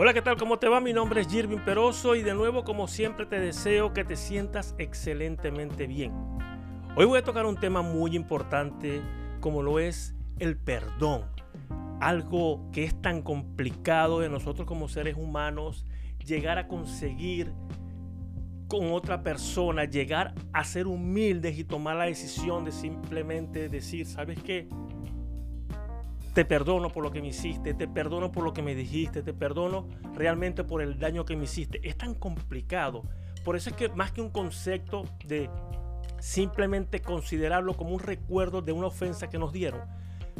Hola, ¿qué tal? ¿Cómo te va? Mi nombre es Jirvin Peroso y de nuevo, como siempre, te deseo que te sientas excelentemente bien. Hoy voy a tocar un tema muy importante como lo es el perdón. Algo que es tan complicado de nosotros como seres humanos llegar a conseguir con otra persona, llegar a ser humildes y tomar la decisión de simplemente decir, ¿sabes qué? Te perdono por lo que me hiciste, te perdono por lo que me dijiste, te perdono realmente por el daño que me hiciste. Es tan complicado. Por eso es que más que un concepto de simplemente considerarlo como un recuerdo de una ofensa que nos dieron,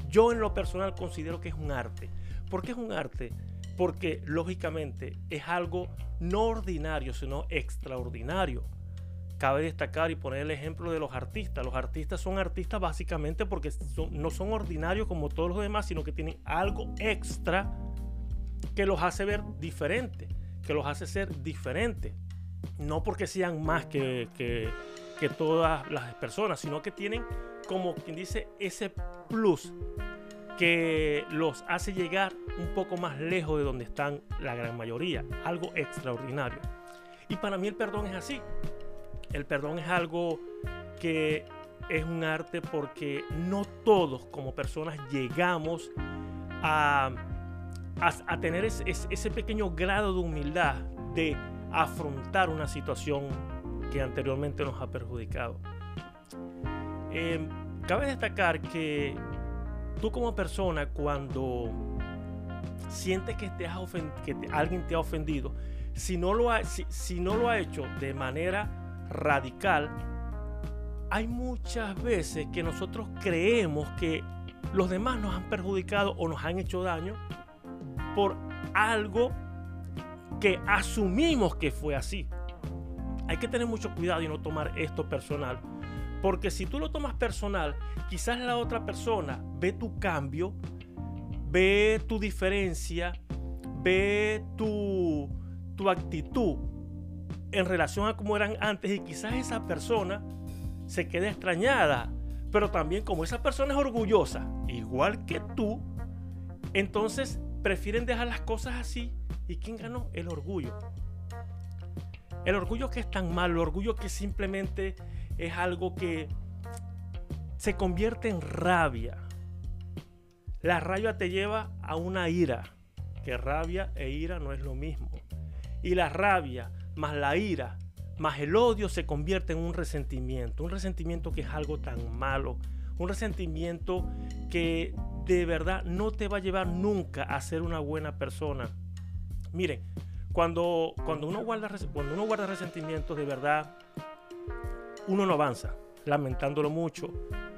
yo en lo personal considero que es un arte. ¿Por qué es un arte? Porque lógicamente es algo no ordinario, sino extraordinario. Cabe destacar y poner el ejemplo de los artistas. Los artistas son artistas básicamente porque no son ordinarios como todos los demás, sino que tienen algo extra que los hace ver diferentes, que los hace ser diferentes. No porque sean más que, que, que todas las personas, sino que tienen como quien dice ese plus que los hace llegar un poco más lejos de donde están la gran mayoría, algo extraordinario. Y para mí el perdón es así. El perdón es algo que es un arte porque no todos como personas llegamos a, a, tener ese, pequeño grado de humildad de afrontar una situación que anteriormente nos ha perjudicado. Em, cabe destacar que tú como persona cuando sientes que, te has que alguien te ha ofendido, si no, lo ha, si no lo ha hecho de manera radical, hay muchas veces que nosotros creemos que los demás nos han perjudicado o nos han hecho daño por algo que asumimos que fue así. Hay que tener mucho cuidado y no tomar esto personal. Porque si tú lo tomas personal, quizás la otra persona ve tu cambio, ve tu diferencia, ve tu, tu actitud en relación a cómo eran antes y quizás esa persona se quede extrañada. Pero también como esa persona es orgullosa, igual que tú, entonces prefieren dejar las cosas así. ¿Y quién ganó? El orgullo. El orgullo que es tan malo, el orgullo que simplemente es algo que se convierte en rabia. La rabia te lleva a una ira, que rabia e ira no es lo mismo. Y la rabia más la ira, más el odio se convierte en un resentimiento. Un resentimiento que es algo tan malo. Un resentimiento que de verdad no te va a llevar nunca a ser una buena persona. Miren, cuando, cuando, uno, guarda, cuando uno guarda resentimientos de verdad, uno no avanza, lamentándolo mucho,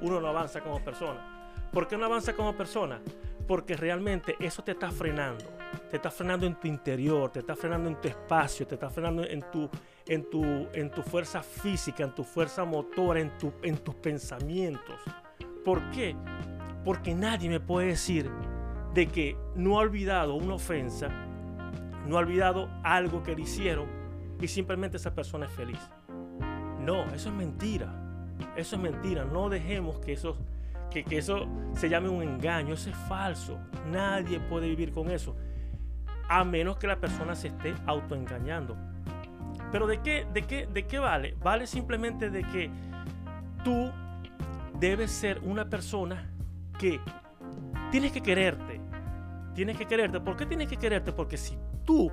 uno no avanza como persona. ¿Por qué no avanza como persona? Porque realmente eso te está frenando te está frenando en tu interior, te está frenando en tu espacio, te está frenando en tu, en tu, en tu fuerza física, en tu fuerza motora, en, tu, en tus pensamientos. ¿Por qué? Porque nadie me puede decir de que no ha olvidado una ofensa, no ha olvidado algo que le hicieron y simplemente esa persona es feliz. No, eso es mentira. Eso es mentira. No dejemos que eso, que, que eso se llame un engaño. Eso es falso. Nadie puede vivir con eso a menos que la persona se esté autoengañando. Pero ¿de qué, de qué, de qué vale? Vale simplemente de que tú debes ser una persona que tienes que quererte. Tienes que quererte. ¿Por qué tienes que quererte? Porque si tú,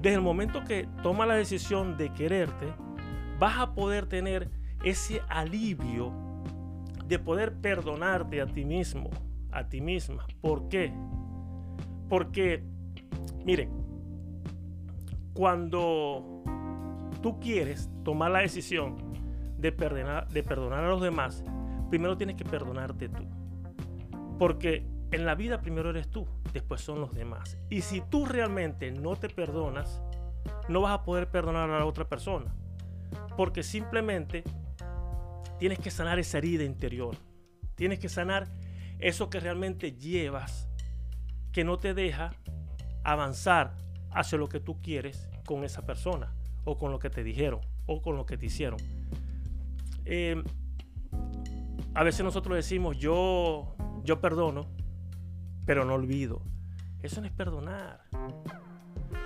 desde el momento que tomas la decisión de quererte, vas a poder tener ese alivio de poder perdonarte a ti mismo, a ti misma. ¿Por qué? Porque Miren, cuando tú quieres tomar la decisión de perdonar, de perdonar a los demás, primero tienes que perdonarte tú. Porque en la vida primero eres tú, después son los demás. Y si tú realmente no te perdonas, no vas a poder perdonar a la otra persona. Porque simplemente tienes que sanar esa herida interior. Tienes que sanar eso que realmente llevas, que no te deja avanzar hacia lo que tú quieres con esa persona o con lo que te dijeron o con lo que te hicieron. Eh, a veces nosotros decimos yo, yo perdono, pero no olvido. Eso no es perdonar.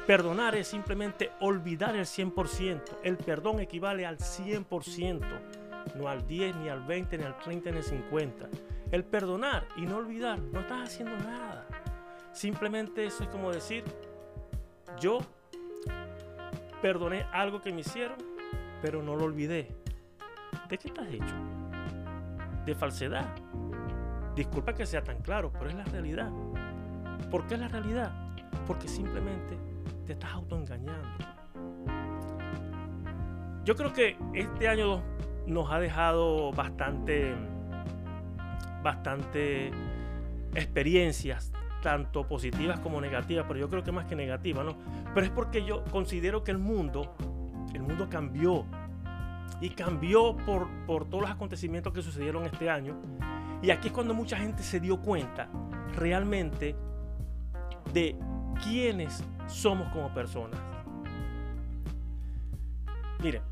Perdonar es simplemente olvidar el 100%. El perdón equivale al 100%, no al 10, ni al 20, ni al 30, ni al 50. El perdonar y no olvidar, no estás haciendo nada. Simplemente eso es como decir, yo perdoné algo que me hicieron, pero no lo olvidé. ¿De qué estás hecho? De falsedad. Disculpa que sea tan claro, pero es la realidad. ¿Por qué es la realidad? Porque simplemente te estás autoengañando. Yo creo que este año nos ha dejado bastante, bastante experiencias, tanto positivas como negativas, pero yo creo que más que negativas, ¿no? Pero es porque yo considero que el mundo, el mundo cambió. Y cambió por, por todos los acontecimientos que sucedieron este año. Y aquí es cuando mucha gente se dio cuenta realmente de quiénes somos como personas. Mire,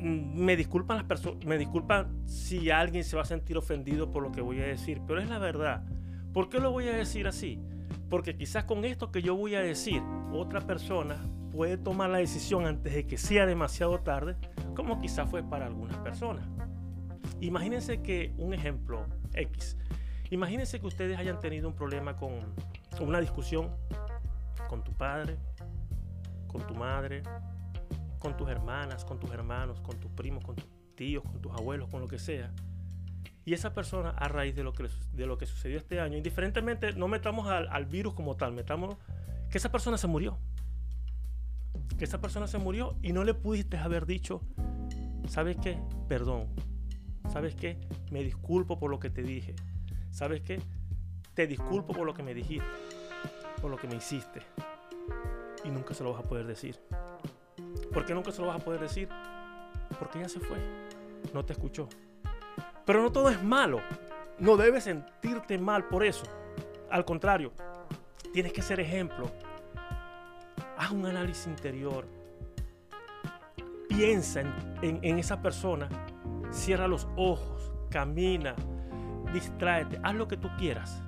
mm, me disculpan las personas, me disculpan si alguien se va a sentir ofendido por lo que voy a decir, pero es la verdad. ¿Por qué lo voy a decir así? Porque quizás con esto que yo voy a decir, otra persona puede tomar la decisión antes de que sea demasiado tarde, como quizás fue para algunas personas. Imagínense que un ejemplo X. Imagínense que ustedes hayan tenido un problema con una discusión con tu padre, con tu madre, con tus hermanas, con tus hermanos, con tus primos, con tus tíos, con tus abuelos, con lo que sea. Y esa persona, a raíz de lo que, de lo que sucedió este año, indiferentemente, no metamos al, al virus como tal, metamos que esa persona se murió. Que esa persona se murió y no le pudiste haber dicho, ¿sabes qué? Perdón. ¿Sabes qué? Me disculpo por lo que te dije. ¿Sabes qué? Te disculpo por lo que me dijiste por lo que me hiciste. Y nunca se lo vas a poder decir. ¿Por qué nunca se lo vas a poder decir? Porque ya se fue. No te escuchó. Pero no todo es malo. No debes sentirte mal por eso. Al contrario, tienes que ser ejemplo. Haz un análisis interior. Piensa en, esa persona. Cierra los ojos. Camina. Distráete. Haz lo que tú quieras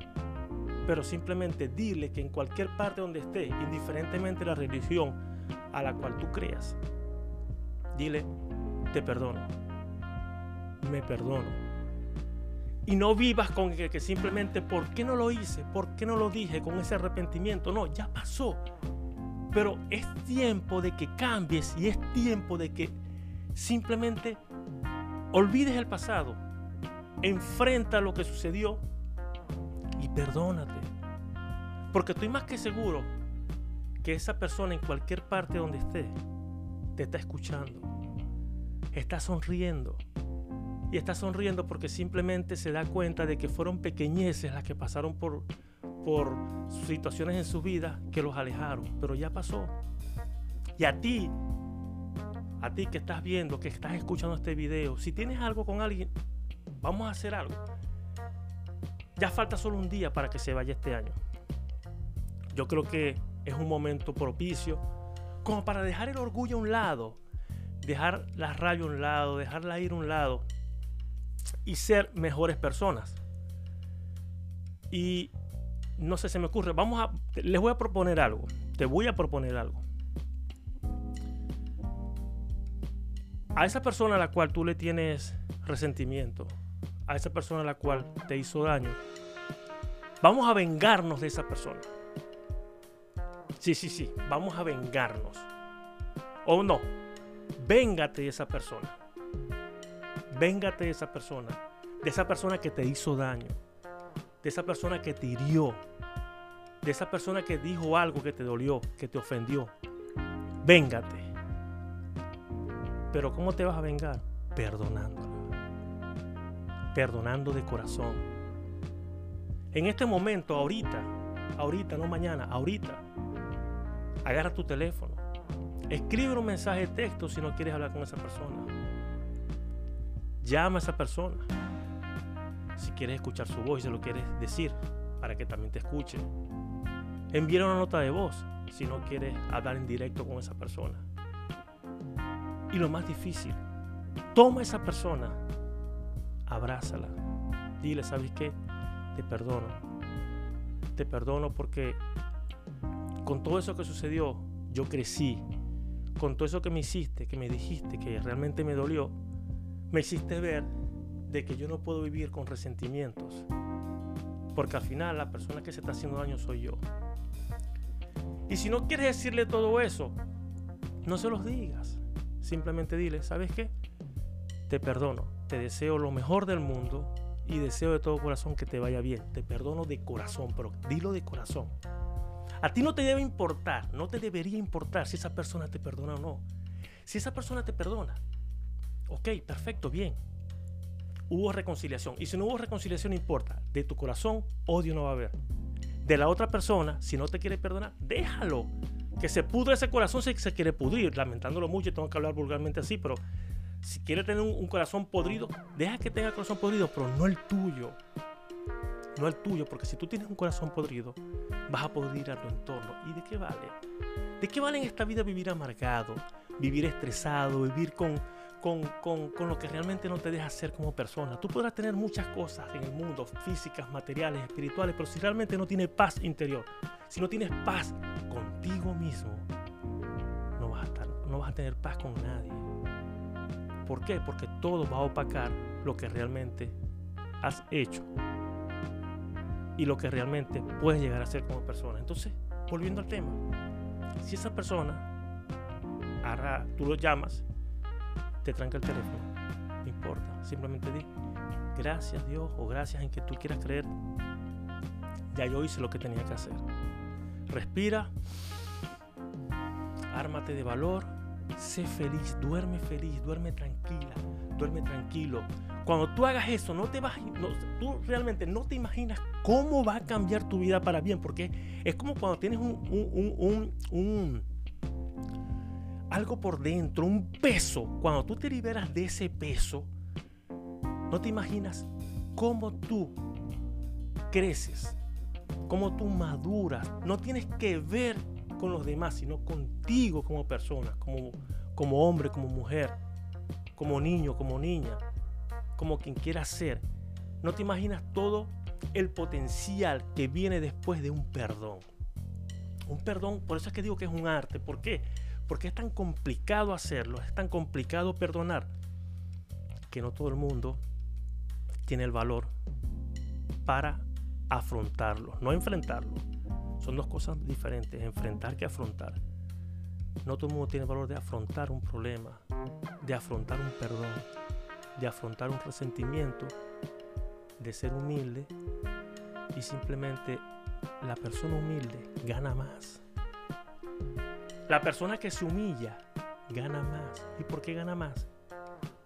pero simplemente dile que en cualquier parte donde esté, indiferentemente de la religión a la cual tú creas, dile, te perdono, me perdono. Y no vivas con que, simplemente, ¿por qué no lo hice? ¿Por qué no lo dije con ese arrepentimiento? No, ya pasó. Pero es tiempo de que cambies y es tiempo de que simplemente olvides el pasado. Enfrenta lo que sucedió y perdónate. Porque estoy más que seguro que esa persona en cualquier parte donde esté te está escuchando. Está sonriendo. Y está sonriendo porque simplemente se da cuenta de que fueron pequeñeces las que pasaron por, por situaciones en su vida que los alejaron. Pero ya pasó. Y a ti, a ti que estás viendo, que estás escuchando este video, si tienes algo con alguien, vamos a hacer algo. Ya falta solo un día para que se vaya este año. Yo creo que es un momento propicio como para dejar el orgullo a un lado, dejar la rabia a un lado, dejarla ir a un lado y ser mejores personas. Y no sé, se me ocurre, vamos a, les voy a proponer algo, te voy a proponer algo. A esa persona a la cual tú le tienes resentimiento, a esa persona a la cual te hizo daño, vamos a vengarnos de esa persona. Sí, sí, sí, vamos a vengarnos. O no, véngate de esa persona. Véngate de esa persona. De esa persona que te hizo daño. De esa persona que te hirió. De esa persona que dijo algo que te dolió, que te ofendió. Véngate. Pero ¿cómo te vas a vengar? Perdonándola perdonando de corazón. En este momento, ahorita, ahorita, no mañana, ahorita, agarra tu teléfono, escribe un mensaje de texto si no quieres hablar con esa persona. Llama a esa persona. Si quieres escuchar su voz y se lo quieres decir, para que también te escuche. Envía una nota de voz si no quieres hablar en directo con esa persona. Y lo más difícil, toma a esa persona abrázala. Dile, ¿sabes qué? Te perdono. Te perdono porque con todo eso que sucedió, yo crecí. Con todo eso que me hiciste, que me dijiste, que realmente me dolió, me hiciste ver de que yo no puedo vivir con resentimientos. Porque al final la persona que se está haciendo daño soy yo. Y si no quieres decirle todo eso, no se los digas. Simplemente dile, ¿sabes qué? Te perdono, te deseo lo mejor del mundo y deseo de todo corazón que te vaya bien. Te perdono de corazón, pero dilo de corazón. A ti no te debe importar, no te debería importar si esa persona te perdona o no. Si esa persona te perdona, ok, perfecto, bien. Hubo reconciliación. Y si no hubo reconciliación, no importa. De tu corazón, odio no va a haber. De la otra persona, si no te quiere perdonar, déjalo. Que se pudre ese corazón si se quiere pudrir. Lamentándolo mucho, tengo que hablar vulgarmente así, pero si quiere tener un, corazón podrido, deja que tenga corazón podrido, pero no el tuyo. No el tuyo, porque si tú tienes un corazón podrido, vas a podrir a tu entorno. ¿Y de qué vale? ¿De qué vale en esta vida vivir amargado, vivir estresado, vivir con, con, con, con, lo que realmente no te deja ser como persona? Tú podrás tener muchas cosas en el mundo, físicas, materiales, espirituales, pero si realmente no tienes paz interior, si no tienes paz contigo mismo, no vas a, estar, no vas a tener paz con nadie. ¿Por qué? Porque todo va a opacar lo que realmente has hecho y lo que realmente puedes llegar a ser como persona. Entonces, volviendo al tema, si esa persona, tú lo llamas, te tranca el teléfono, no importa, simplemente di, gracias Dios o gracias en que tú quieras creer, ya yo hice lo que tenía que hacer. Respira, ármate de valor sé feliz, duerme feliz, duerme tranquila, duerme tranquilo. Cuando tú hagas eso, no te vas, tú realmente no te imaginas cómo va a cambiar tu vida para bien, porque es como cuando tienes un, un algo por dentro, un peso. Cuando tú te liberas de ese peso, no te imaginas cómo tú creces, cómo tú maduras. No tienes que ver con los demás, sino contigo como persona, como, como hombre, como mujer, como niño, como niña, como quien quiera ser. No te imaginas todo el potencial que viene después de un perdón. Un perdón, por eso es que digo que es un arte. ¿Por qué? Porque es tan complicado hacerlo, es tan complicado perdonar, que no todo el mundo tiene el valor para afrontarlo, no enfrentarlo, son dos cosas diferentes, enfrentar que afrontar. No todo el mundo tiene el valor de afrontar un problema, de afrontar un perdón, de afrontar un resentimiento, de ser humilde y simplemente la persona humilde gana más. La persona que se humilla gana más. ¿Y por qué gana más?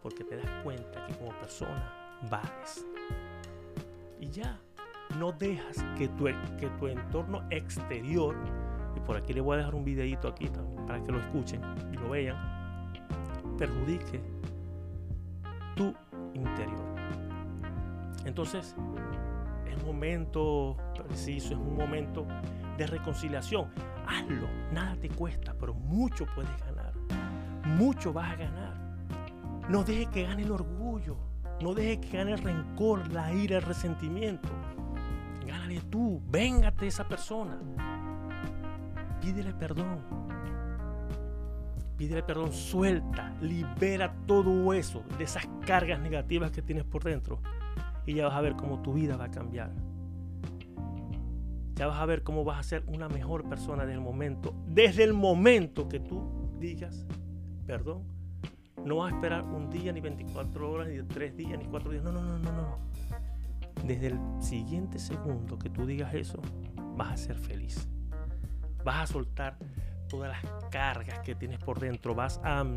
Porque te das cuenta que como persona vales. Y ya, no dejas que tu, que tu entorno exterior, y por aquí le voy a dejar un videito aquí para que lo escuchen y lo vean, perjudique tu interior. Entonces, es momento preciso, es un momento de reconciliación. Hazlo, nada te cuesta, pero mucho puedes ganar. Mucho vas a ganar. No dejes que gane el orgullo. No dejes que gane el rencor, la ira, el resentimiento tú, véngate esa persona. Pídele perdón. Pídele perdón, suelta, libera todo eso de esas cargas negativas que tienes por dentro. Y ya vas a ver cómo tu vida va a cambiar. Ya vas a ver cómo vas a ser una mejor persona desde el momento, desde el momento que tú digas perdón. No vas a esperar un día, ni 24 horas, ni tres días, ni cuatro días. No, no, no, no, no desde el siguiente segundo que tú digas eso, vas a ser feliz. Vas a soltar todas las cargas que tienes por dentro. Vas a, mm,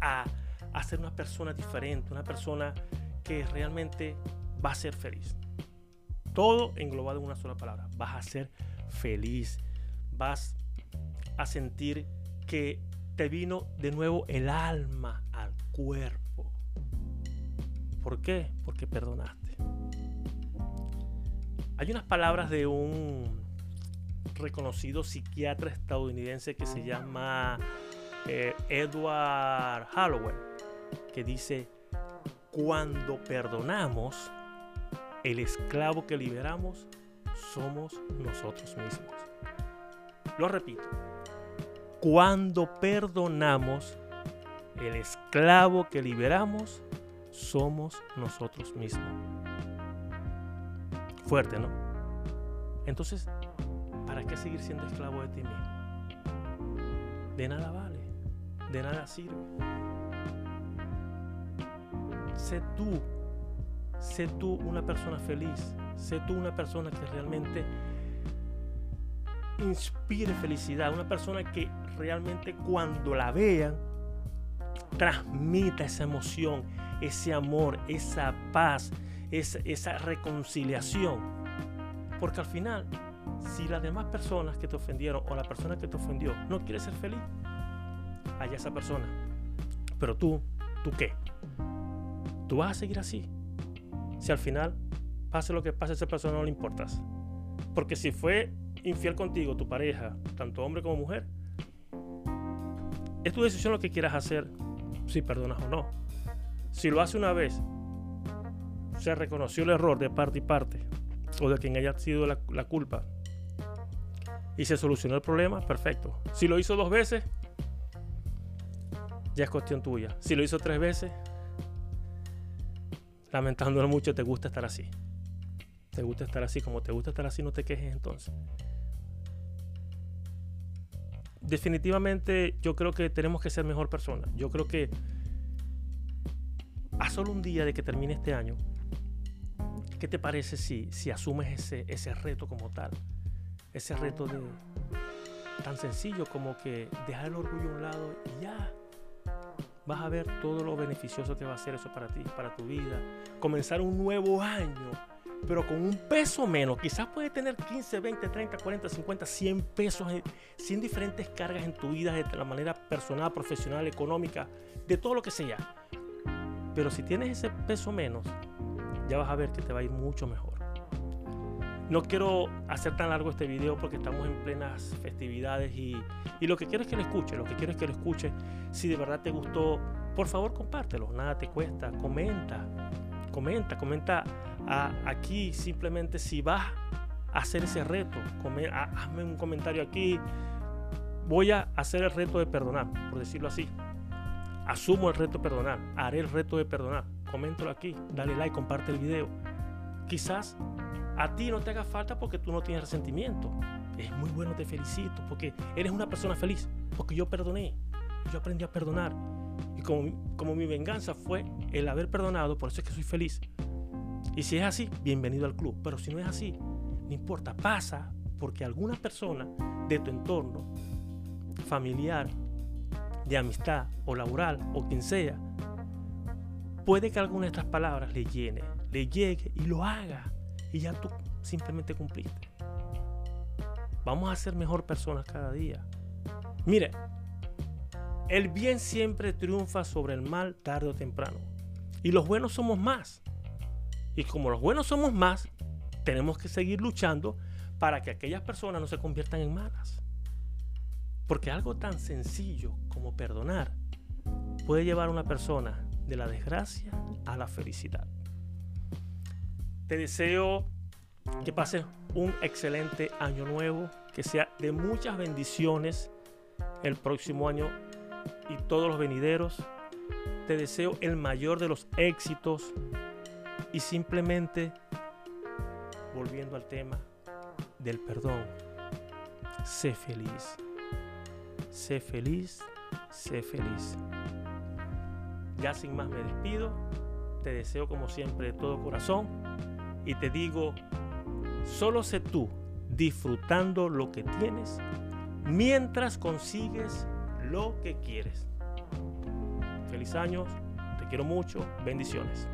a, a ser una persona diferente, una persona que realmente va a ser feliz. Todo englobado en una sola palabra. Vas a ser feliz. Vas a sentir que te vino de nuevo el alma al cuerpo. ¿Por qué? Porque perdonaste. Hay unas palabras de un reconocido psiquiatra estadounidense que se llama eh, Edward Holloway, que dice, cuando perdonamos, el esclavo que liberamos somos nosotros mismos. Lo repito. Cuando perdonamos, el esclavo que liberamos somos nosotros mismos. Fuerte, ¿no? Entonces, ¿para qué seguir siendo esclavo de ti mismo? De nada vale, de nada sirve. Sé tú, sé tú una persona feliz, sé tú una persona que realmente inspire felicidad, una persona que realmente cuando la vean transmita esa emoción, ese amor, esa paz, esa, esa reconciliación. Porque al final, si las demás personas que te ofendieron o la persona que te ofendió no quiere ser feliz, allá esa persona. Pero tú, ¿tú qué? ¿Tú vas a seguir así? Si al final, pase lo que pase, a esa persona no le importas. Porque si fue infiel contigo, tu pareja, tanto hombre como mujer, es tu decisión lo que quieras hacer, si perdonas o no. Si lo hace una vez, se reconoció el error de parte y parte, o de quien haya sido la, la culpa, y se solucionó el problema, perfecto. Si lo hizo dos veces, ya es cuestión tuya. Si lo hizo tres veces, lamentándolo mucho, te gusta estar así. Te gusta estar así, como te gusta estar así, no te quejes entonces. Definitivamente yo creo que tenemos que ser mejor persona. Yo creo que a solo un día de que termine este año, ¿qué te parece si, si asumes ese, ese reto como tal? Ese reto de tan sencillo como que dejar el orgullo a un lado y ya vas a ver todo lo beneficioso que va a ser eso para ti, para tu vida. Comenzar un nuevo año pero con un peso menos. Quizás puedes tener 15, 20, 30, 40, 50, 100 pesos, 100 diferentes cargas en tu vida de la manera personal, profesional, económica, de todo lo que sea. Pero si tienes ese peso menos, ya vas a ver que te va a ir mucho mejor. No quiero hacer tan largo este video porque estamos en plenas festividades y, y lo que quiero es que lo escuche, lo que quiero es que lo escuche. Si de verdad te gustó, por favor compártelo, nada te cuesta, comenta, comenta, comenta aquí simplemente si vas a hacer ese reto, hazme un comentario aquí. Voy a hacer el reto de perdonar, por decirlo así. Asumo el reto de perdonar, haré el reto de perdonar. Coméntalo aquí, dale like, comparte el video. Quizás a ti no te haga falta porque tú no tienes resentimiento. Es muy bueno, te felicito, porque eres una persona feliz, porque yo perdoné, yo aprendí a perdonar. Y como, como mi venganza fue el haber perdonado, por eso es que soy feliz. Y si es así, bienvenido al club. Pero si no es así, no importa, pasa porque alguna persona de tu entorno, familiar, de amistad o laboral o quien sea, puede que alguna de estas palabras le llene, le llegue y lo haga. Y ya tú simplemente cumpliste. Vamos a ser mejor personas cada día. Mire, el bien siempre triunfa sobre el mal tarde o temprano. Y los buenos somos más. Y como los buenos somos más, tenemos que seguir luchando para que aquellas personas no se conviertan en malas. Porque algo tan sencillo como perdonar puede llevar a una persona de la desgracia a la felicidad. Te deseo que pases un excelente año nuevo, que sea de muchas bendiciones el próximo año y todos los venideros. Te deseo el mayor de los éxitos y simplemente, volviendo al tema del perdón, sé feliz. Sé feliz, sé feliz. Ya sin más me despido. Te deseo como siempre de todo corazón. Y te digo, solo sé tú disfrutando lo que tienes mientras consigues lo que quieres. Feliz años, te quiero mucho, bendiciones.